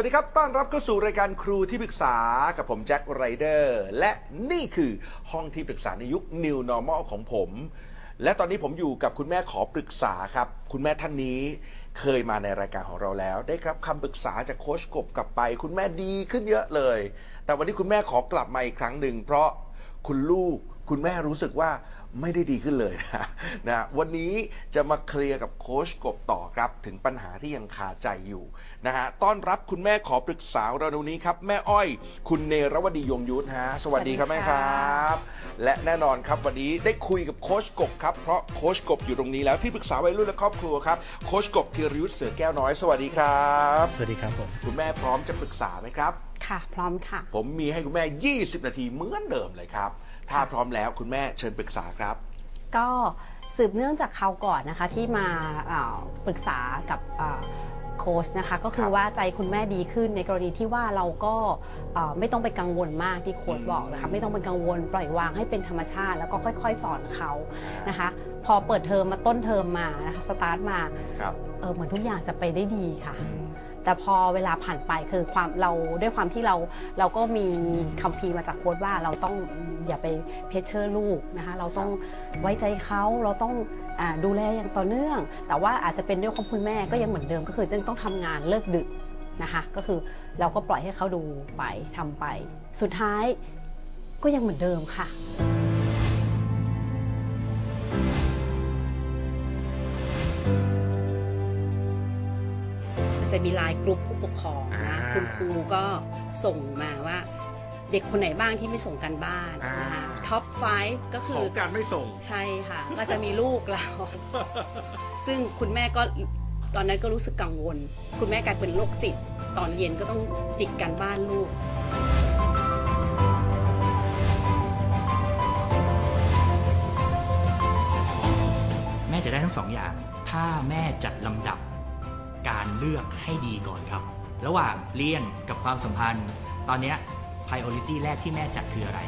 สวัสดีครับ ต้อนรับเข้าสู่รายการครูที่ปรึกษา กับผมแจ็คไรเดอร์ และนี่คือห้องที่ปรึกษาในยุค New Normal ของผม และตอนนี้ผมอยู่กับคุณแม่ขอปรึกษาครับ คุณแม่ท่านนี้เคยมาในรายการของเราแล้ว ได้รับคำปรึกษาจากโค้ชกบกลับไป คุณแม่ดีขึ้นเยอะเลย แต่วันนี้คุณแม่ขอกลับมาอีกครั้งหนึ่งเพราะคุณลูก คุณแม่รู้สึกว่า ไม่ได้ดีขึ้นเลยนะนะวันนี้จะมาเคลียร์กับโค้ชกบต่อครับถึงปัญหาที่ยังคาใจอยู่นะฮะต้อนรับคุณแม่ขอปรึกษาเราในวันนี้ครับ แม่อ้อย คุณเนรวดียงยุทธฮะสวัสดีครับสวัแม่สดีครค่ะับ และแน่นอนครับวันนี้ได้คุยกับโค้ชกบครับเพราะโค้ชกบอยู่ตรงนี้แล้วที่ปรึกษาวัยรุ่นและครอบครัวครับโค้ชกบธีรยุทธเสือแก้วน้อยสวัสดีครับ สวัสดีครับผมคุณแม่พร้อมจะปรึกษาไหมครับ ค่ะ พร้อมค่ะ ผมมีให้คุณแม่ 20 นาทีเหมือนเดิมเลยครับ ถ้าพร้อมแล้วคุณแม่เชิญปรึกษาครับ ก็สืบเนื่องจากเขาวก่อนนะคะที่มาเอ่อปรึกษากับเอ่อโค้ชนะคะก็คืคอรับว่าใจคุณแม่ดีขึ้นในกรณีที่ว่าเราก็เอ่อไม่ต้องไปกังวลมากที่โค้ชอืมบอกนะคะไม่ต้องไปกังวลปล่อยวางให้เป็นธรรมชาติ แล้วก็ค่อย ๆ สอนเขานะคะ พอเปิดเทอมมาต้นเทอมมานะคะสตาร์ทมาครับเออเหมือนทุกอย่างจะไปได้ดีค่ะ แต่พอเวลาผ่านไปคือความเราด้วยความที่เราเราก็มีคัมภีร์มาจากโค้ชว่าเราต้องอย่าไป pressure ลูกนะคะเราต้องไว้ใจเขาเราต้องอดูแลอย่างต่อเนื่อง แต่ว่าอาจจะเป็นด้วยความคุณแม่ก็ยังเหมือนเดิมก็คือต้องทำงานเลิกดึกนะคะก็คือเราก็ปล่อยให้เขาดูไปทำไป สุดท้ายก็ยังเหมือนเดิมค่ะ มีไลน์กลุ่มผู้ปกครองนะอ่าคุณครูก็ส่งมาว่า เด็กคนไหนบ้างที่ไม่ส่งกันบ้านอ่านะคะท็อป5ก็คืขอองการไม่ส่งใช่ค่ะ ก็จะมีลูกเรา ซึ่งคุณแม่ก็ตอนนั้นก็รู้สึกกังวล คุณแม่กลายเป็นโรคจิต ตอนเย็นก็ต้องจิกกันบ้านลูกแม่จะได้ทั้งสองอย่าง ถ้าแม่จัดลำดับการ เลือกให้ดีก่อนครับ ระหว่างเรียนกับความสัมพันธ์ ตอนเนี้ย priority แรกที่แม่จัดคืออะไร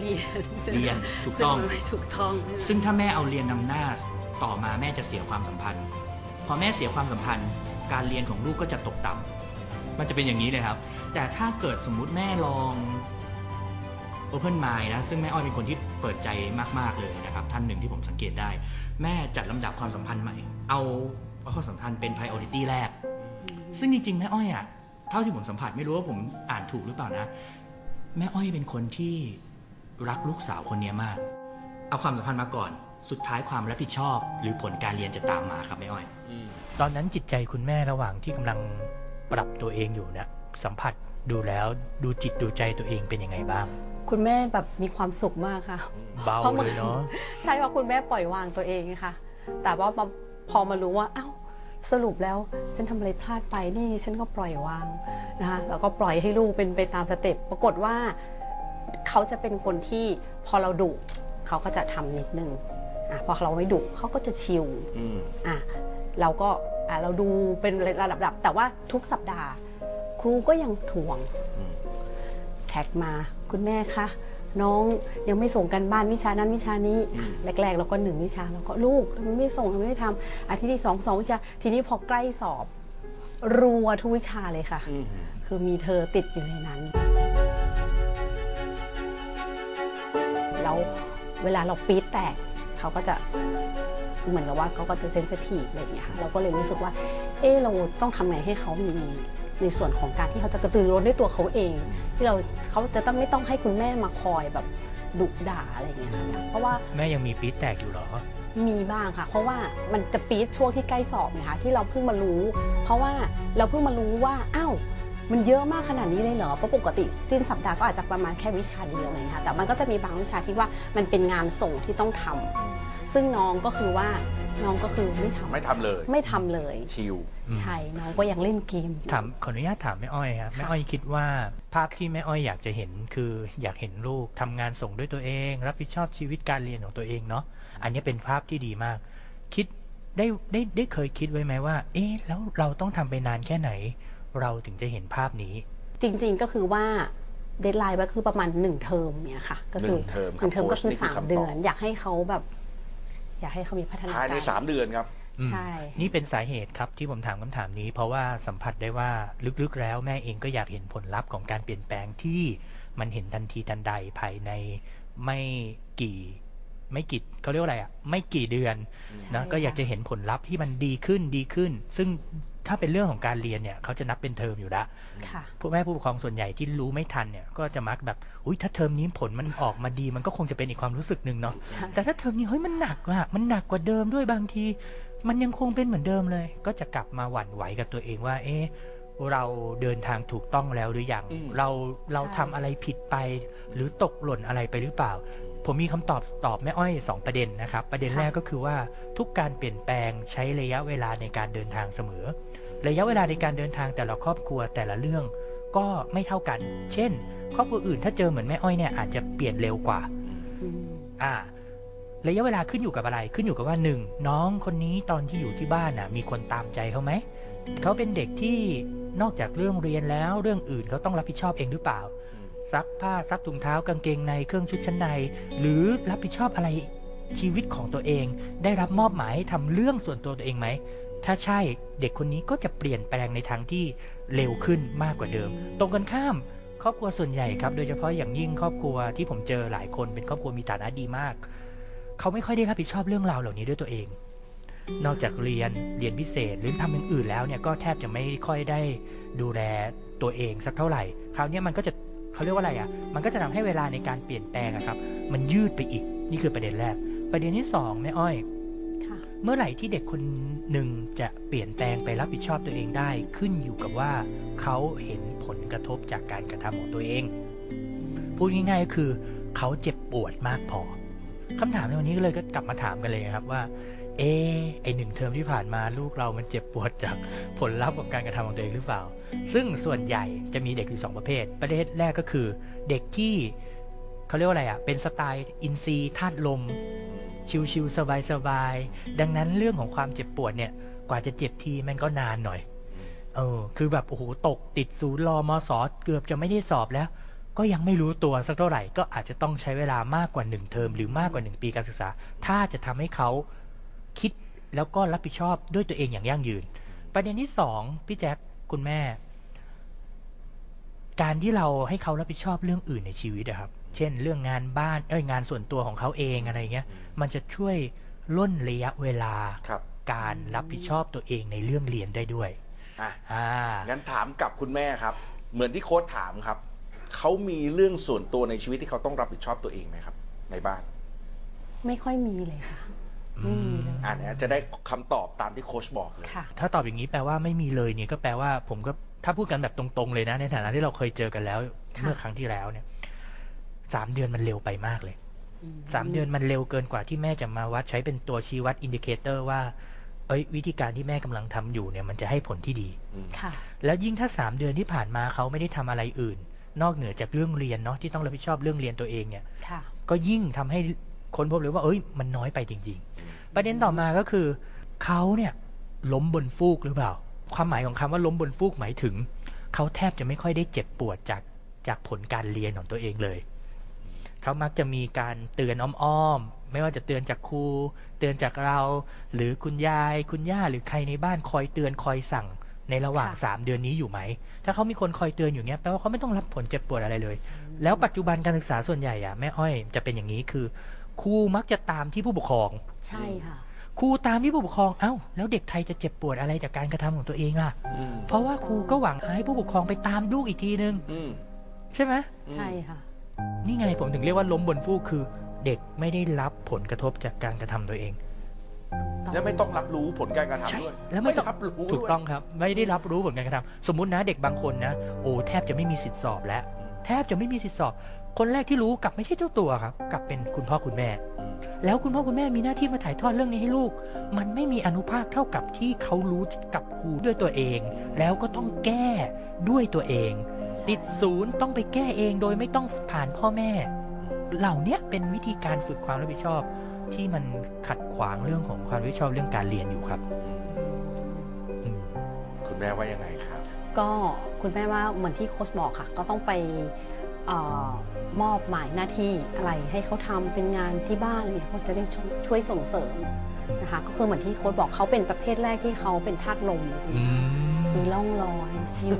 เรียนเรียนถูกต้องซึ่มันไม่ถูกต้อง ซึ่งถ้าแม่เอาเรียนนำหน้าต่อมาแม่จะเสียความสัมพันธ์ พอแม่เสียความสัมพันธ์ การเรียนของลูกก็จะตกต่ำมันจะเป็นอย่างนี้เลยครับ แต่ถ้าเกิดสมมุติแม่ลอง Open Mind นะ ซึ่งแม่อ้อยเป็นคนที่เปิดใจมาก ๆ เลยนะครับ ท่านหนึ่งที่ผมสังเกตได้ แม่จัดลำดับความสัมพันธ์ใหม่ เอา เอาความสัมพันธ์เป็น priority แรก ซึ่งจริงๆ แม่อ้อยอะเท่าที่ผมสัมผัสไม่รู้ว่าผมอ่านถูกหรือเปล่านะ แม่อ้อยเป็นคนที่รักลูกสาวคนนี้มาก เอาความสัมพันธ์มาก่อน สุดท้ายความรับผิดชอบ หรือผลการเรียนจะตามมาครับแม่อ้อยตอนนั้นจิตใจคุณแม่ระหว่างที่กำลังปรับตัวเองอยู่เนี่ยสัมผัสดูแล้วดูจิตดูใจตัวเองเป็นยังไงบ้าง คุณแม่แบบมีความสุขมากค่ะ เบาเพราะมันเลยเนาะ ใช่ว่าคุณแม่ปล่อยวางตัวเองค่ะ แต่ว่าพอ พอมารู้ว่าเอ้าสรุปแล้วฉันทำอะไรพลาดไปนี่ฉันก็ปล่อยวางนะคะแล้วก็ปล่อยให้ลูกเป็นไปตามสเต็ปปรากฏว่า เขาจะเป็นคนที่พอเราดุเขาก็จะทำนิดนึงอะพอเราไม่ดุเขาก็จะชิลอืมอะเราก็อะเราดูเป็นระดับๆแต่ว่าทุกสัปดาห์ ครูก็ยังทวงอืมแท็กมาคุณแม่คะ น้องยังไม่ส่งกันบ้านวิชานั้นวิชานี้อืมแรกๆเราก็หนึ่งวิชาเราก็ลูกทำไมไม่ส่งทำไมไม่ทำอาทิตย์ที่สองสองวิชาทีนี้พอใกล้สอบ รัวทุกวิชาเลยค่ะอืมคือมีเธอติดอยู่ในนั้นแล้วเวลาเราปี๊ดแตกเขาก็จะเหมือนกับว่าเขาก็จะเซนซิทีฟอะไรอย่างเงี้ยค่ะเราก็เลยรู้สึกว่า เออเราต้องทำไงให้เขามี ในส่วนของการที่เขาจะกระตือรือร้นด้วยตัวเขาเอง ที่เราเขาจะต้องไม่ต้องให้คุณแม่มาคอยแบบดุด่าอะไรอย่างเงี้ยค่ะเพราะว่าแม่ยังมีปี๊ดแตกอยู่เหรอ มีบ้างค่ะ เพราะว่ามันจะปี๊ดช่วงที่ใกล้สอบนะคะที่เราเพิ่งมารู้ เพราะว่าเราเพิ่งมารู้ว่าอ้าวมันเยอะมากขนาดนี้เลยเหรอ เพราะปกติสิ้นสัปดาห์ก็อาจจะประมาณแค่วิชาเดียวเลยค่ะ แต่มันก็จะมีบางวิชาที่ว่ามันเป็นงานส่งที่ต้องทำ ซึ่งน้องก็คือว่าน้องก็คือไม่ทำไม่ทำเลย ไม่ทำเลย ชิล ใช่น้องก็ยังเล่นเกมอยู่ ถามขออนุญาตถามแม่อ้อยครับแม่อ้อยคิดว่าภาพที่แม่อ้อยอยากจะเห็นคืออยากเห็นลูกทำงานส่งด้วยตัวเอง รับผิดชอบชีวิตการเรียนของตัวเองเนาะอันนี้เป็นภาพที่ดีมาก คิดได้ได้ได้เคยคิดไว้ไหมว่า เอ๊ะแล้วเราต้องทำไปนานแค่ไหน เราถึงจะเห็นภาพนี้ จริงๆก็คือว่าdeadline ก็คือประมาณหนึ่งเทอมเนี่ยค่ะ ก็คืหนึ่งเทอมหนึ่งเทอมครับก็คือโค้ชนี่คือสามคำตอบเดือน อยากให้เขาแบบ อยากให้เขามีพัฒนาการภายใน3เดือนครับอืมใช่ นี่เป็นสาเหตุครับที่ผมถามคำถามนี้ เพราะว่าสัมผัสได้ว่าลึกๆแล้วแม่เองก็อยากเห็นผลลัพธ์ของการเปลี่ยนแปลงที่มันเห็นทันทีทันใดภายในไม่กี่ไม่กี่เขาเรียกว่าอะไรอะไม่กี่เดือนใช่นะก็อยากจะเห็นผลลัพธ์ที่มันดีขึ้นดีขึ้น ซึ่ง ถ้าเป็นเรื่องของการเรียนเนี่ยเขาจะนับเป็นเทอมอยู่แล้วค่ะ ผู้แม่ผู้ปกครองส่วนใหญ่ที่รู้ไม่ทันเนี่ยก็จะมักแบบอุ้ยถ้าเทอมนี้ผลมันออกมาดีมันก็คงจะเป็นอีกความรู้สึกหนึ่งเนาะใช่ แต่ถ้าเทอมนี้เฮ้ยมันหนักอะมันหนักกว่าเดิมด้วยบางที มันยังคงเป็นเหมือนเดิมเลย ก็จะกลับมาหวั่นไหวกับตัวเองว่า เอ๊ะเราเดินทางถูกต้องแล้วหรือยังอืม เราเราทำอะไรผิดไป หรือตกหล่นอะไรไปหรือเปล่า ผมมีคำตอบตอบแม่อ้อยสองประเด็นนะครับ ประเด็นค่ะ แรกก็คือว่าทุกการเปลี่ยนแปลงใช้ระยะเวลาในการเดินทางเสมอ ระยะเวลาในการเดินทางแต่ละครอบครัวแต่ละเรื่องก็ไม่เท่ากัน เช่น ครอบครัวอื่นถ้าเจอเหมือนแม่อ้อยเนี่ยอาจจะเปลี่ยนเร็วกว่า อ่า ระยะเวลาขึ้นอยู่กับอะไร ขึ้นอยู่กับว่าหนึ่งน้องคนนี้ตอนที่อยู่ที่บ้านน่ะ มีคนตามใจเขาไหม เขาเป็นเด็กที่นอกจากเรื่องเรียนแล้วเรื่องอื่นเขาต้องรับผิดชอบเองหรือเปล่า ซักผ้าซักถุงเท้ากางเกงในเครื่องชุดชั้นใน หรือรับผิดชอบอะไรชีวิตของตัวเอง ได้รับมอบหมายให้ทำเรื่องส่วนตัวตัวเองไหม ถ้าใช่เด็กคนนี้ก็จะเปลี่ยนแปลงในทางที่เร็วขึ้นมากกว่าเดิม ตรงกันข้ามครอบครัวส่วนใหญ่ครับ โดยเฉพาะอย่างยิ่งครอบครัวที่ผมเจอหลายคนเป็นครอบครัวมีฐานะดีมาก เขาไม่ค่อยได้รับผิดชอบเรื่องราวเหล่านี้ด้วยตัวเอง นอกจากเรียนเรียนพิเศษหรือทำอย่างอื่นแล้วเนี่ยก็แทบจะไม่ค่อยได้ดูแลตัวเองสักเท่าไหร่ คราวนี้มันก็จะเขาเรียกว่าอะไรอะ มันก็จะทำให้เวลาในการเปลี่ยนแปลงอะครับ มันยืดไปอีก นี่คือประเด็นแรก ประเด็นที่สองแม่อ้อยค่ะ เมื่อไหร่ที่เด็กคนหนึ่งจะเปลี่ยนแปลงไปรับผิดชอบตัวเองได้ ขึ้นอยู่กับว่าเขาเห็นผลกระทบจากการกระทำของตัวเอง พูดง่ายๆก็คือเขาเจ็บปวดมากพอคำถามในวันนี้ก็เลยก็กลับมาถามกันเลยครับว่า เออไอหนึ่งเทอมที่ผ่านมาลูกเรามันเจ็บปวดจากผลลัพธ์ของการกระทำของตัวเองหรือเปล่า ซึ่งส่วนใหญ่จะมีเด็กอยู่สองประเภท ประเภทแรกก็คือ เด็กที่เขาเรียกว่าอะไรอะเป็นสไตล์อินซีธาตุลม ชิวๆสบายๆ ดังนั้นเรื่องของความเจ็บปวดเนี่ย กว่าจะเจ็บทีแมันก็นานหน่อย เออ คือแบบโอ้โหตกติดศูนย์รอมสอเกือบจะไม่ได้สอบแล้ว ก็ยังไม่รู้ตัวสักเท่าไหร่ ก็อาจจะต้องใช้เวลามากกว่าหนึ่งเทอมหรือมากกว่าหนึ่งปีการศึกษา ถ้าจะทำให้เขาคิดแล้วก็รับผิดชอบด้วยตัวเองอย่างยั่งยืน ประเด็นที่สองพี่แจ๊คคุณแม่ การที่เราให้เขารับผิดชอบเรื่องอื่นในชีวิตอะครับ เช่นเรื่องงานบ้านเอ้ยงานส่วนตัวของเขาเองอะไรเงี้ย มันจะช่วยล่นระยะเวลาครับการรับผิดชอบตัวเองในเรื่องเรียนได้ด้วยอะอ่างั้นถามกับคุณแม่ครับ เหมือนที่โค้ชถามครับเขามีเรื่องส่วนตัวในชีวิตที่เขาต้องรับผิดชอบตัวเองไหมครับ ในบ้าน ไม่ค่อยมีเลยค่ะไม่มีเลยอ่าเนี่ยจะได้คำตอบตามที่โค้ชบอกเลยค่ะถ้าตอบอย่างนี้แปลว่าไม่มีเลยเนี่ยก็แปลว่าผมก็ถ้าพูดกันแบบตรงๆเลยนะ ในฐานะที่เราเคยเจอกันแล้วค่ะเมื่อครั้งที่แล้วเนี่ย สามเดือนมันเร็วไปมากเลยสามเดือนมันเร็วเกินกว่าที่แม่จะมาวัดใช้เป็นตัวชี้วัด indicator ว่า เอ้ยวิธีการที่แม่กำลังทำอยู่เนี่ยมันจะให้ผลที่ดีค่ะ แล้วยิ่งถ้าสามเดือนที่ผ่านมาเขาไม่ได้ทำอะไรอื่น นอกเหนือจากเรื่องเรียนเนาะที่ต้องรับผิดชอบเรื่องเรียนตัวเองเนี่ยค่ะก็ยิ่งทำให้คนพบเลยว่า เอ้ย มันน้อยไปจริง ๆ ประเด็นต่อมาก็คือเขาเนี่ยล้มบนฟูกหรือเปล่า ความหมายของคำว่าล้มบนฟูกหมายถึงเขาแทบจะไม่ค่อยได้เจ็บปวดจากจากผลการเรียนของตัวเองเลย เขามักจะมีการเตือนอ้อมๆ ไม่ว่าจะเตือนจากครู เตือนจากเรา หรือคุณยาย คุณย่า หรือใครในบ้านคอยเตือนคอยสั่งในระหว่างค่ะสามเดือนนี้อยู่ไหม ถ้าเขามีคนคอยเตือนอยู่เนี้ยแปลว่าเขาไม่ต้องรับผลเจ็บปวดอะไรเลย แล้วปัจจุบันการศึกษาส่วนใหญ่อะแม่อ้อยจะเป็นอย่างนี้คือครูมักจะตามที่ผู้ปกครอง ใช่ค่ะครูตามที่ผู้ปกครอง เอ้า แล้วเด็กไทยจะเจ็บปวดอะไรจากการกระทำของตัวเองล่ะอืมเพราะว่าครูก็หวังให้ผู้ปกครองไปตามลูกอีกทีนึงอืมใช่ไหมใช่ค่ะ นี่ไงผมถึงเรียกว่าล้มบนฟูกคือ เด็กไม่ได้รับผลกระทบจากการกระทำตัวเอง และไม่ต้องรับรู้ผลการกระใช่ทำด้วยแล้วไม่ต้องรับรู้ถูกด้วยต้องครับ ไม่ได้รับรู้ผลการกระทำสมมุตินะเด็กบางคนนะโอ้แทบจะไม่มีสิทธิสอบแล้ว แทบจะไม่มีสิทธิสอบ คนแรกที่รู้กลับไม่ใช่เจ้าตัวครับกลับเป็นคุณพ่อคุณแม่อืมแล้วคุณพ่อคุณแม่มีหน้าที่มาถ่ายทอดเรื่องนี้ให้ลูก มันไม่มีอนุภาคเท่ากับที่เขารู้กับครูด้วยตัวเอง แล้วก็ต้องแก้ด้วยตัวเอง ติดศูนย์ต้องไปแก้เองโดยไม่ต้องผ่านพ่อแม่ เหล่าเนี้ยเป็นวิธีการฝึกความรับผิดชอบ ที่มันขัดขวางเรื่องของความรับผิดชอบเรื่องการเรียนอยู่ครับอืมคุณแม่ว่ายังไงครับ ก็คุณแม่ว่าเหมือนที่โค้ชบอกค่ะ ก็ต้องไปเออมอบหมายหน้าที่อะไรให้เขาทำเป็นงานที่บ้านอะไรเนี่ยเขาจะได้ช่วยช่วยส่งเสริม นะคะก็คือเหมือนที่โค้ชบอกเขาเป็นประเภทแรกที่เขาเป็นธาตุลมจริงอืๆมคือล่องลอยชิว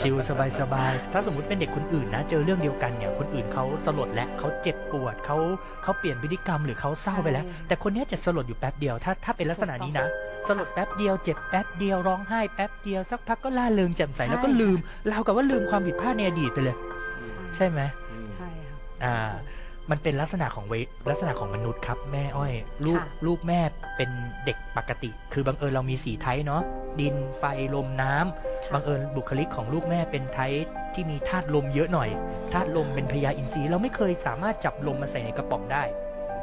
ชิลสบายสบายๆถ้าสมมุติเป็นเด็กคนอื่นนะ เจอเรื่องเดียวกันเนี่ยคนอื่นเขาสลดและเขาเจ็บปวดเขาเขาเปลี่ยนพฤติกรรมหรือเขาเศร้าไปแล้วใช่แต่คนเนี้ยจะสลดอยู่แป๊บเดียว ถ้าถ้าเป็นลักษณะนี้นะสลดแป๊บเดียวเจ็บแป๊บเดียวร้องไห้แป๊บเดียวสักพักก็ล่าเริงแจ่มใสแล้วก็ลืมราวกับว่าลืมความผิดพลาดในอดีตไปเลย ใช่ไหมใช่ค่ะอ่า มันเป็นลักษณะของเวลักษณะของมนุษย์ครับแม่อ้อย ลูกค่ะ ลูกแม่เป็นเด็กปกติ คือบังเอิญเรามีสีไทป์เนาะดินไฟลมน้ำค่ะบังเอิญบุคลิกของลูกแม่เป็นไทป์ที่มีธาตุลมเยอะหน่อยธาตุลมเป็นพญาอินทรีย์เราไม่เคยสามารถจับลมมาใส่ในกระป๋องได้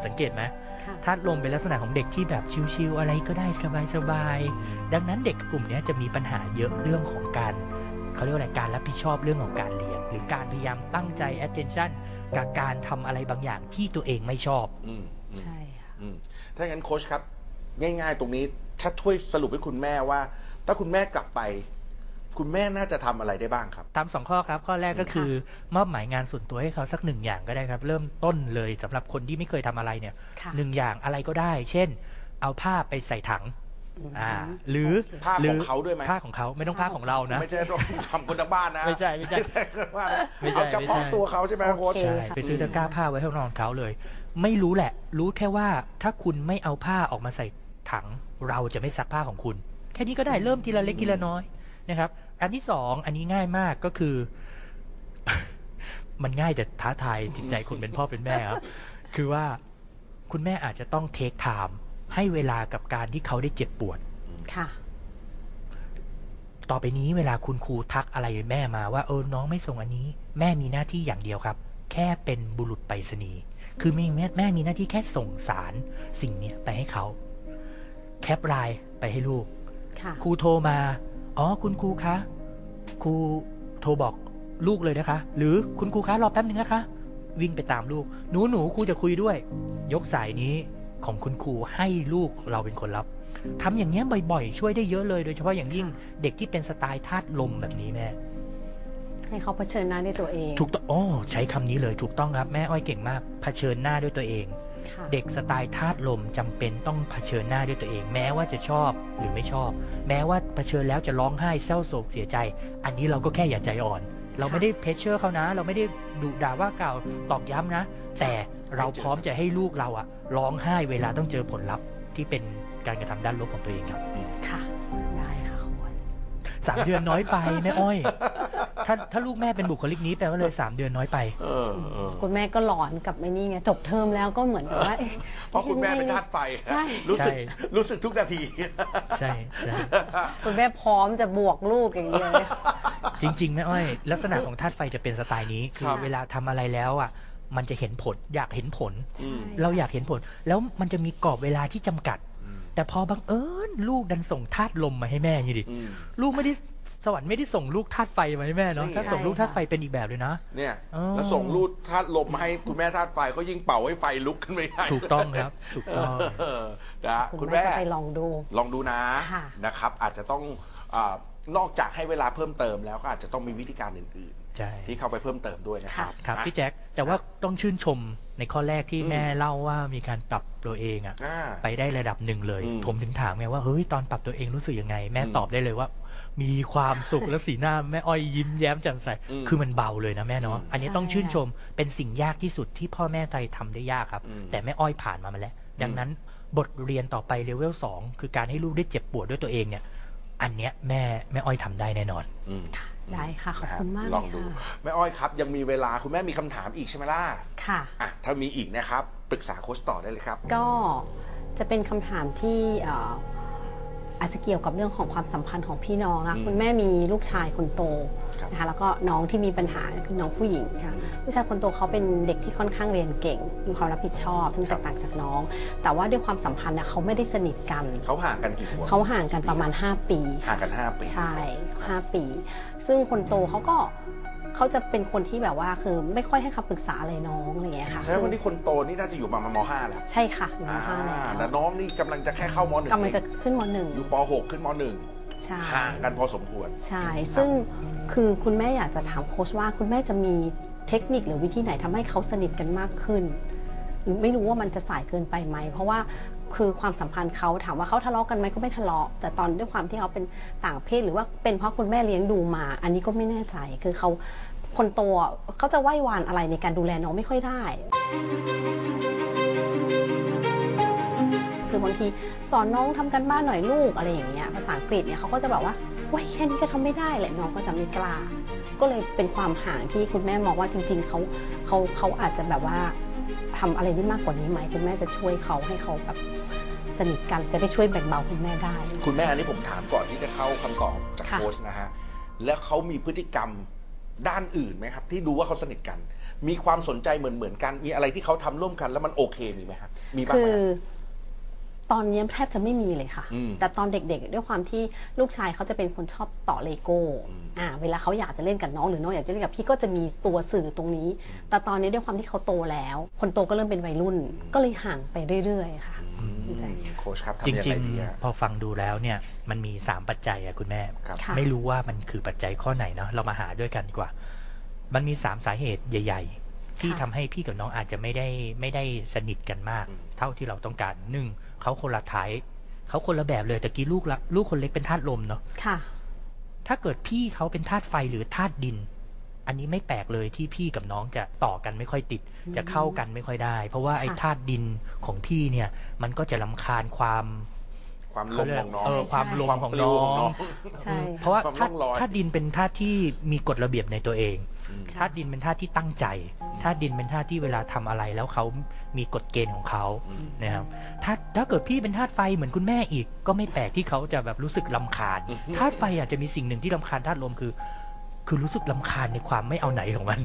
สังเกตไหม ค่ะ ธาตุลมเป็นลักษณะของเด็กที่แบบชิวๆอะไรก็ได้สบายๆ ดังนั้นเด็กกลุ่มเนี้ยจะมีปัญหาเยอะเรื่องของการ เขาเรียกว่าอะไรการรับผิดชอบเรื่องของการเรียน หรือการพยายามตั้งใจ attention กับการทำอะไรบางอย่างที่ตัวเองไม่ชอบ อืมอืมใช่ค่ะ อืมถ้างั้นโค้ชครับ ง่าย ๆ ตรงนี้ถ้าช่วยสรุปให้คุณแม่ว่า ถ้าคุณแม่กลับไป คุณแม่น่าจะทำอะไรได้บ้างครับทำสองข้อครับ ข้อแรกก็คือมอบหมายงานส่วนตัวให้เขาสักหนึ่งอย่างก็ได้ครับ เริ่มต้นเลยสำหรับคนที่ไม่เคยทำอะไรเนี่ยค่ะ หนึ่งอย่างอะไรก็ได้ เช่น เอาผ้าไปใส่ถัง อ่าหรือโอเคผ้าหรืของเขาด้วยไหมผ้าของเขาไม่ต้องผ้าของเรานะ ไม่ใช่ต้องทำคนทั้งบ้านนะไม่ใช่ไม่ใช่คนทั้งบ้านนะไม่ใช่เอาเฉพาะไม่ใช่ตัวเขาใช่ไหมโค้ชโอเคใช่ค่ะไปซื้อตะกร้าผ้าไว้ให้นอนเขาเลย ไม่รู้แหละ รู้แค่ว่าถ้าคุณไม่เอาผ้าออกมาใส่ถัง เราจะไม่ซักผ้าของคุณ แค่นี้ก็ได้เริ่มทีละเล็กทีละน้อยนะครับ อันที่สองอันนี้ง่ายมากก็คือ มันง่ายแต่ท้าทายจิตใจคนเป็นพ่อเป็นแม่ครับคือว่าคุณแม่อาจจะต้องเทคไทม์ ให้เวลากับการที่เขาได้เจ็บปวด ค่ะ ต่อไปนี้เวลาคุณครูทักอะไรแม่มาว่าเออน้องไม่ส่งอันนี้ แม่มีหน้าที่อย่างเดียวครับ แค่เป็นบุรุษไปรษณีย์คือแม่แม่แม่มีหน้าที่แค่ส่งสารสิ่งเนี้ยไปให้เขา แคปไลน์ไปให้ลูกค่ะครูโทรมา อ๋อคุณครูคะ ครูโทรบอกลูกเลยนะคะ หรือคุณครูคะรอแป๊บนึงนะคะ วิ่งไปตามลูก หนูหนูครูจะคุยด้วย ยกสายนี้ ของคุณครูให้ลูกเราเป็นคนรับทำอย่างเงี้ยบ่อยๆ ช่วยได้เยอะเลยโดยเฉพาะอย่างยิ่งเด็กที่เป็นสไตล์ธาตุลมแบบนี้แม่ให้เขาเผชิญหน้าด้วยตัวเอง ถูกต้องโอ้ใช้คำนี้เลยถูกต้องครับแม่อ้อยเก่งมากเผชิญหน้าด้วยตัวเองค่ะเด็กสไตล์ธาตุลมจำเป็นต้องเผชิญหน้าด้วยตัวเอง แม้ว่าจะชอบหรือไม่ชอบ แม้ว่าเผชิญแล้วจะร้องไห้เศร้าโศกเสียใจ อันนี้เราก็แค่อย่าใจอ่อน เราไม่ได้เพชเชอร์เขานะ เราไม่ได้ดุด่าว่ากล่าวตอกย้ำนะ แต่เราพร้อมจะให้ลูกเราอะร้องไห้เวลาต้องเจอผลลัพธ์ที่เป็นการกระทำด้านลบของตัวเองครับค่ะได้ค่ะโค้ชสามเดือนน้อยไปแม่อ้อย ถ้าถ้าลูกแม่เป็นบุคลิกนี้แปลว่าเลยสามเดือนน้อยไปเออเออคุณแม่ก็หลอนกับไอ้นี่ไงจบเทอมแล้วก็เหมือนกับว่าอ๊เพราะคุณแม่เป็นธาตุไฟใช่รู้สึกใช่รู้สึกทุกนาทีใช่ใช่คุณแม่พร้อมจะบวกลูกอย่างเดียวเลยจริงๆแม่อ้อย ลักษณะของธาตุไฟจะเป็นสไตล์นี้คือครับเวลาทำอะไรแล้วอะ มันจะเห็นผลอยากเห็นผลใช่เราอยากเห็นผล แล้วมันจะมีกรอบเวลาที่จำกัด แต่พอบังเอิญลูกดันส่งธาตุลมมาให้แม่อย่างนี้ดิอืมลูกไม่ได้สวรรค์ไม่ได้ส่งลูกธาตุไฟมาให้แม่เนาะนี่ถ้าส่งลูกธาตุไฟเป็นอีกแบบเลยนะเนี่ยอ๋อแล้วส่งรูดธาตุลมมาให้คุณแม่ธาตุไฟก็ยิ่งเป่าให้ไฟลุกขึ้นไปใหญ่ถูกต้องครับถูกต้องเออนะคุคุณณแม่แม่จะไปลองดูลองดูนะค่ะนะครับ อาจจะต้องอานอกจากให้เวลาเพิ่มเติมแล้วก็อาจจะต้องมีวิธีการอื่น ใช่ๆที่เข้าไปเพิ่มเติมด้วยนะครับครับนะพี่แจ็คแต่ว่าต้องชื่นชมในข้อแรกที่อืมแม่เล่าว่ามีการปรับตัวเองอะอ่าไปได้ระดับหนึ่งเลยอืมผมถึงถามไงว่าเฮ้ยตอนปรับตัวเองรู้สึกยังไง แม่อืมตอบได้เลยว่า มีความสุขและสีหน้าแม่อ้อยยิ้มแย้มแจ่มใสอืมคือมันเบาเลยนะแม่เนาะอืมอันนี้ใช่ต้องชื่นชมเป็นสิ่งยากที่สุดที่พ่อแม่ไทยทำได้ยากครับอืมแต่แม่อ้อยผ่านมามาแล้ว ดังนั้นบทเรียนต่อไปเลเวลสองคือการให้ลูกได้เจ็บปวดด้วยตัวเองเนี่ย อันเนี้ยแม่แม่อ้อยทำได้แน่นอนอืม ได้ค่ะ ขอบคุณมากลเลองยดูค่ะแม่อ้อยครับ ยังมีเวลาคุณแม่มีคำถามอีกใช่ไหมล่ะค่ะอะ ถ้ามีอีกนะครับ ปรึกษาโค้ชต่อได้เลยครับ ก็จะเป็นคำถามที่เอ่ออาจจะเกี่ยวกับเรื่องของความสัมพันธ์ของพี่น้องนะอืมคุณแม่มีลูกชายคนโตครับนะคะแล้วก็น้องที่มีปัญหาคือน้องผู้หญิงค่ะลูกชายคนโตเขาเป็นเด็กที่ค่อนข้างเรียนเก่ง มีความรับผิดชอบซึ่งครัแตบกต่างจากน้อง แต่ว่าด้วยความสัมพันธ์นะเขาไม่ได้สนิทกันเขาห่างกันกี่ขวบเขาห่างกันประมาณ 5 ปี ห่างกันห้าปี ใช่ 5 ปี ซึ่งคนโตเขาก็ เขาจะเป็นคนที่แบบว่าคือไม่ค่อยให้คำปรึกษาอะไรน้องอะไรอย่างเงี้ยค่ะแสดงว่าที่คนโตนี่น่าจะอยู่ประมาณมห้าแล้วใช่ค่ะอยู่มอ่าห้าแต่แล้วน้องนี่กำลังจะแค่เข้ามหนึ่งกำลังจะเอขึ้นมหนึ่งอยู่ปหกขึ้นมหนึ่งใช่ห่างกันพอสมควร ใช่ซึ่งคือคุณแม่อยากจะถามโค้ชว่าคุณแม่จะมีเทคนิคหรือวิธีไหนทำให้เขาสนิทกันมากขึ้นหรือไม่รู้ว่ามันจะสายเกินไปไหม เพราะว่า คือความสัมพันธ์เขาถามว่าเขาทะเลาะกันไหมก็ไม่ทะเลาะ แต่ตอนด้วยความที่เขาเป็นต่างเพศหรือว่าเป็นเพราะคุณแม่เลี้ยงดูมา อันนี้ก็ไม่แน่ใจคือเขาคนโตเขาจะไหว้วานอะไรในการดูแลน้องไม่ค่อยได้ คือบางทีสอนน้องทำกันบ้านหน่อยลูกอะไรอย่างเงี้ยภาษาอังกฤษเนี่ยเขาก็จะแบบว่าว้ยแค่นี้ก็ทำไม่ได้แหละน้องก็จะไม่กล้า ก็เลยเป็นความห่างที่คุณแม่มองว่าจริง ๆเขาเขาเขาอาจจะแบบว่า ทำอะไรได้มากกว่านี้ไหมคุณแม่จะช่วยเขาให้เขาแบบสนิทกันจะได้ช่วยแบ่งเบาคุณแม่ได้ คุณแม่อันนี้ผมถามก่อนที่จะเข้าคำตอบจากค่ะโค้ชนะฮะแล้วเขามีพฤติกรรมด้านอื่นไหมครับ ที่ดูว่าเขาสนิทกัน มีความสนใจเหมือนเหมือนๆกัน มีอะไรที่เขาทำร่วมกัน แล้วมันโอเคมีไหมครับมีบ้างคืไหมอฮะ ตอนนี้แทบจะไม่มีเลยค่ะอืมแต่ตอนเด็กๆ ด้วยความที่ลูกชายเขาจะเป็นคนชอบต่อเลโก้อ่าเวลาเขาอยากจะเล่นกับน้องหรือน้องอยากจะเล่นกับพี่ก็จะมีตัวสื่อตรงนี้ แต่ตอนนี้ด้วยความที่เขาโตแล้ว คนโตก็เริ่มเป็นวัยรุ่น ก็เลยห่างไปเรื่อยๆ ค่ะใช่โค้ชครับจทำยังริไงงดีฮะๆพอฟังดูแล้วเนี่ยมันมี 3 ปัจจัยอะคุณแม่ครับค่ะไม่รู้ว่ามันคือปัจจัยข้อไหนเนาะเรามาหาด้วยกันดีกว่า มันมี 3 สาเหตุใหญ่ ๆ ที่ค่ะทำให้พี่กับน้องอาจจะไม่ได้ไม่ได้สนิทกันมากอืมเท่าที่เราต้องการหนึ่ง เขาคนละไทป์เขาคนละแบบเลยแต่กี้ลูกละลูกคนเล็กเป็นธาตุลมเนาะค่ะ ถ้าเกิดพี่เขาเป็นธาตุไฟหรือธาตุดิน อันนี้ไม่แปลกเลยที่พี่กับน้องจะต่อกันไม่ค่อยติด จะเข้ากันไม่ค่อยได้ เพราะว่าไอ้ค่ะธาตุดินของพี่เนี่ย มันก็จะลำคาญความความลมของน้องเออความลมความของปลิน้วอของน้องงใช่เพราะว่าความธาร่ตุองรอยธาตุดินเป็นธาตุที่มีกฎระเบียบในตัวเองอืม ธาตุดินเป็นธาตุที่ตั้งใจธาตุดินเป็นธาตุที่เวลาทำอะไรแล้วเขามีกฎเกณฑ์ของเขาอืมนะครับถ้าถ้าเกิดพี่เป็นธาตุไฟเหมือนคุณแม่อีก ก็ไม่แปลกที่เขาจะแบบรู้สึกลำคาญธาตุไฟอาจจะมีสิ่งหนึ่งที่ลำคาญธาตุลมคือ คือรู้สึกลำคาญในความไม่เอาไหนของมัน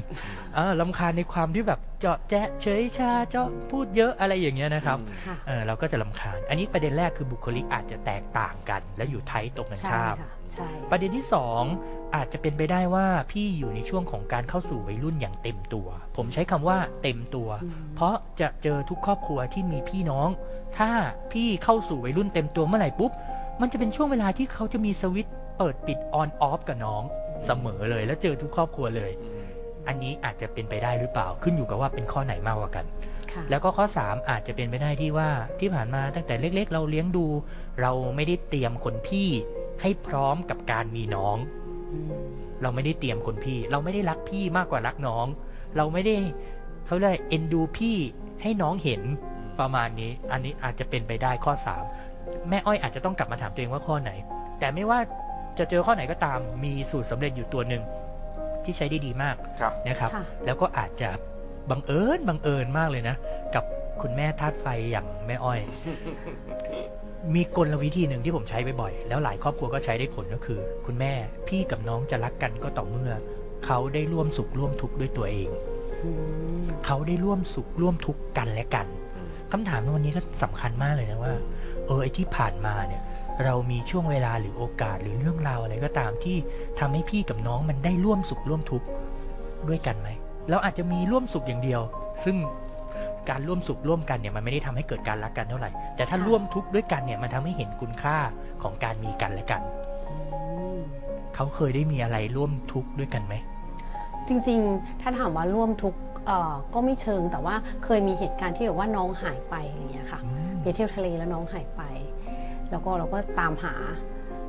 เออลำคาญในความที่แบบเจาะแจ๊ะเฉยชาเจาะพูดเยอะอะไรอย่างเงี้ยนะครับค่ะเออเราก็จะลำคาญ อันนี้ประเด็นแรกคือบุคลิกอาจจะแตกต่างกัน และอยู่ไทยตรงกันใช่ข้าม ค่ะใช่ประเด็นที่สองอาจจะเป็นไปได้ว่าพี่อยู่ในช่วงของการเข้าสู่วัยรุ่นอย่างเต็มตัว ผมใช้คำว่าเต็มตัว อืมเพราะจะเจอทุกครอบครัวที่มีพี่น้อง ถ้าพี่เข้าสู่วัยรุ่นเต็มตัวเมื่อไหร่ปุ๊บ มันจะเป็นช่วงเวลาที่เขาจะมีสวิตช์เปิดปิดออนออฟกับน้อง เสมอเลย แล้วเจอทุกครอบครัวเลยอืมอันนี้อาจจะเป็นไปได้หรือเปล่าขึ้นอยู่กับว่าเป็นข้อไหนมากกว่ากันค่ะแล้วก็ข้อ 3 อาจจะเป็นไปได้ที่ว่าที่ผ่านมาตั้งแต่เล็ก ๆ เราเลี้ยงดู เราไม่ได้เตรียมคนพี่ให้พร้อมกับการมีน้องอืมเราไม่ได้เตรียมคนพี่ เราไม่ได้รักพี่มากกว่ารักน้อง เราไม่ได้เขาเรียกเอ็นดูพี่ให้น้องเห็นประมาณนี้ อันนี้อาจจะเป็นไปได้ข้อ 3 แม่อ้อยอาจจะต้องกลับมาถามตัวเองว่าข้อไหน แต่ไม่ว่า จะเจอข้อไหนก็ตามมีสูตรสำเร็จอยู่ตัวหนึ่งที่ใช้ได้ดีมากครับนะครับค่ะแล้วก็อาจจะบังเอิญบังเอิญมากเลยนะ กับคุณแม่ธาตุไฟอย่างแม่อ้อย มีกลวิธีหนึ่งที่ผมใช้บ่อยๆแล้วหลายครอบครัวก็ใช้ได้ผลก็คือ คุณแม่พี่กับน้องจะรักกันก็ต่อเมื่อ เขาได้ร่วมสุขร่วมทุกข์ด้วยตัวเองอืมเขาได้ร่วมสุขร่วมทุกข์กันและกันอืมคำถามในวันนี้ก็สำคัญมากเลยนะว่า เออไอที่ผ่านมาเนี่ย เรามีช่วงเวลาหรือโอกาสหรือเรื่องราวอะไรก็ตามที่ทำให้พี่กับน้องมันได้ร่วมสุขร่วมทุกข์ด้วยกันไหมเราอาจจะมีร่วมสุขอย่างเดียว ซึ่งการร่วมสุขร่วมกันเนี่ยมันไม่ได้ทำให้เกิดการรักกันเท่าไหร่ แต่ถ้าค่ะร่วมทุกข์ด้วยกันเนี่ยมันทำให้เห็นคุณค่าของการมีกันและกันอืมเขาเคยได้มีอะไรร่วมทุกข์ด้วยกันไหมจริงๆ ถ้าถามว่าร่วมทุกข์เอ่อก็ไม่เชิงแต่ว่าเคยมีเหตุการณ์ที่แบบว่าน้องหายไปอะไรอย่างเงี้ยค่ะอืมไปเที่ยวทะเลแล้วน้องหายไป แล้วก็เราก็ตามหา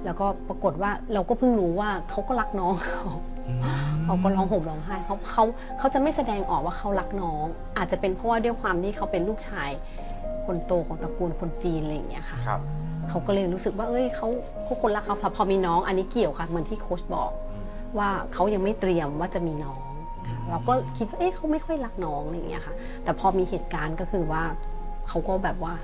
แล้วก็ปรากฏว่าเราก็เพิ่งรู้ว่าเขาก็รักน้องเขาอืมเขาก็ร้องห่มร้องไห้เขาเขาเขาจะไม่แสดงออกว่าเขารักน้อง อาจจะเป็นเพราะว่าด้วยความที่เขาเป็นลูกชาย คนโตของตระกูลคนจีนอะไรอย่างเงี้ยค่ะครับเขาก็เลยรู้สึกว่า เอ้ยเขาเขาคนรักเขาพอมีน้อง อันนี้เกี่ยวค่ะเหมือนที่โค้ชบอกอืมว่าเขายังไม่เตรียมว่าจะมีน้อง เราก็คิดว่าเอ๊ะเขาไม่ค่อยรักน้องอะไรอย่างเงี้ยค่ะ แต่พอมีเหตุการณ์ก็คือว่าเขาก็แบบว่า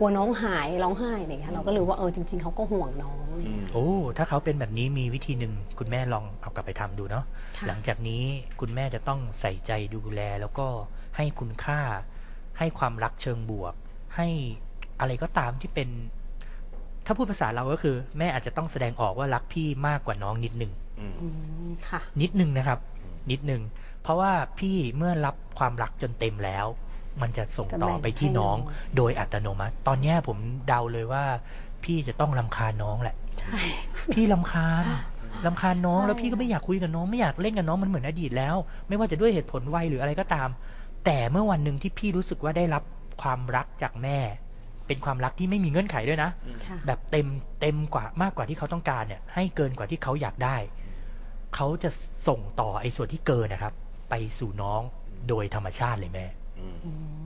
กลัวน้องหายร้องไห้อะไรอย่างเงี้ยเราก็รู้ว่าเออจริง ๆเขาก็ห่วงน้องอะไรอย่างอืเงี้ยมโอ้ ถ้าเขาเป็นแบบนี้มีวิธีหนึ่งคุณแม่ลองเอากลับไปทำดูเนาะ ค่ะ หลังจากนี้คุณแม่จะต้องใส่ใจดูแลแล้วก็ให้คุณค่า ให้ความรักเชิงบวก ให้อะไรก็ตามที่เป็น ถ้าพูดภาษาเราก็คือ แม่อาจจะต้องแสดงออกว่ารักพี่มากกว่าน้องนิดหนึ่ง อืม อืมค่ะ นิดหนึ่งนะครับ นิดหนึ่งเพราะว่าพี่เมื่อรับความรักจนเต็มแล้ว มันจะส่งต่อไปที่น้องจะแบ่งให้น้องโดยอัตโนมัติ ตอนเนี้ยผมเดาเลยว่า พี่จะต้องลำคาญน้องแหละใช่พี่ลำคาญลำคาญน้องใช่แล้วพี่ก็ไม่อยากคุยกับน้องไม่อยากเล่นกับน้องมันเหมือนอดีตแล้ว ไม่ว่าจะด้วยเหตุผลวัยหรืออะไรก็ตาม แต่เมื่อวันหนึ่งที่พี่รู้สึกว่าได้รับความรักจากแม่ เป็นความรักที่ไม่มีเงื่อนไขด้วยนะค่ะแบบเต็มเต็มกว่ามากกว่าที่เขาต้องการเนี่ย ให้เกินกว่าที่เขาอยากได้ เขาจะส่งต่อไอ้ส่วนที่เกินนะครับ ไปสู่น้องโดยธรรมชาติเลยแม่อืม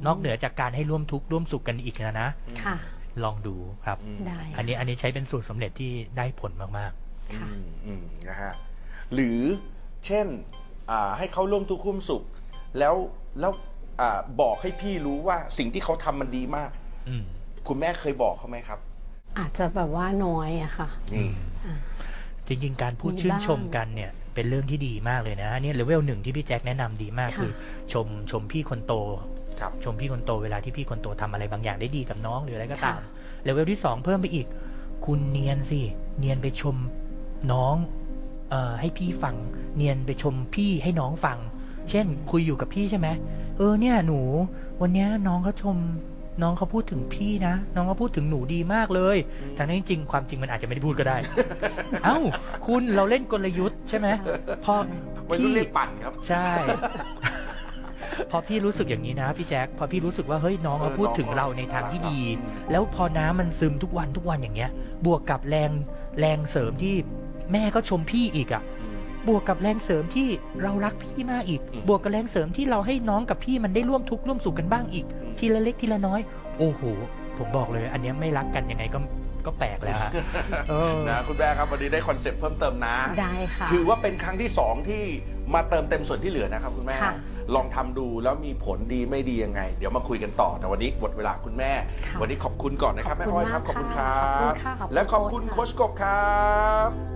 นอกเหนือจากการให้ร่วมทุกข์ร่วมสุขกันอีกนะนะค่ะ ลองดูครับอืมได้อันนี้อันนี้ใช้เป็นสูตรสำเร็จที่ได้ผลมากค่ะ อืมอืมนะฮะหรือเช่นอ่าให้เขาร่วมทุกข์ร่วมสุข แล้วแล้วอ่าบอกให้พี่รู้ว่าสิ่งที่เขาทำมันดีมาก ๆ อืม คุณแม่เคยบอกเขาไหมครับ อาจจะแบบว่าน้อยอะค่ะ นี่ จริงๆ การพูดมีชื่นบ้างชมกันเนี่ยเป็นเรื่องที่ดีมากเลยนะเนี่ยเลเวลหนึ่งที่พี่แจ็คแนะนำดีมากค่ะคือ ชมชมพี่คนโตครับชมพี่คนโตเวลาที่พี่คนโตทำอะไรบางอย่างได้ดีกับน้องหรืออะไรก็ตามเลเวลที่สองเพิ่มไปอีก คุณเนียนสิเนียนไปชมน้องเอ่อให้พี่ฟัง เนียนไปชมพี่ให้น้องฟัง เช่น คุยอยู่กับพี่ใช่ไหมเออเนี่ยหนู วันเนี้ยน้องเขาชม น้องเขาพูดถึงพี่นะ น้องเขาพูดถึงหนูดีมากเลยทั้งนั้นจริงๆความจริงมันอาจจะไม่ได้พูดก็ได้ เอ้า คุณเราเล่นกลยุทธ์ใช่ไหมพอวัยรุ่นพี่เรียกปั่นครับ ใช่ พอพี่รู้สึกอย่างนี้นะพี่แจ๊คพอพี่รู้สึกว่าเฮ้ยน้องเออเขาพูดถึงน้องเขาเราในทางที่ดีอืมแล้วพอน้ำมันซึมทุกวันทุกวันอย่างเงี้ย บวกกับแรงแรงเสริมที่แม่ก็ชมพี่อีกอะ่ะอืม บวกกับแรงเสริมที่เรารักพี่มากอีกอืมบวกกับแรงเสริมที่เราให้น้องกับพี่มันได้ร่วมทุกข์ร่วมสุขกันบ้างอีกอืมทีละเล็กทีละน้อย โอ้โหผมบอกเลย อันเนี้ยไม่รักกันยังไงก็ก็แปลกแล้วฮะเออนะคุณแม่ครับวันนี้ได้คอนเซปต์เพิ่มเติมนะ ได้ค่ะ ถือว่าเป็นครั้งที่สองที่มาเติมเต็มส่วนที่เหลือนะครับคุณแม่ค่ะลองทำดูแล้วมีผลดีไม่ดียังไง เดี๋ยวมาคุยกันต่อแต่วันนี้หมดเวลาคุณแม่ค่ะวันนี้ขอบคุณก่อนนะครับขอบแม่คุณอ้อยครับมากขอบคุณครัค่ะขอบคุบณค่ะขอบคุณและขอบคุณโค้โค้ชชค่ะกบครับ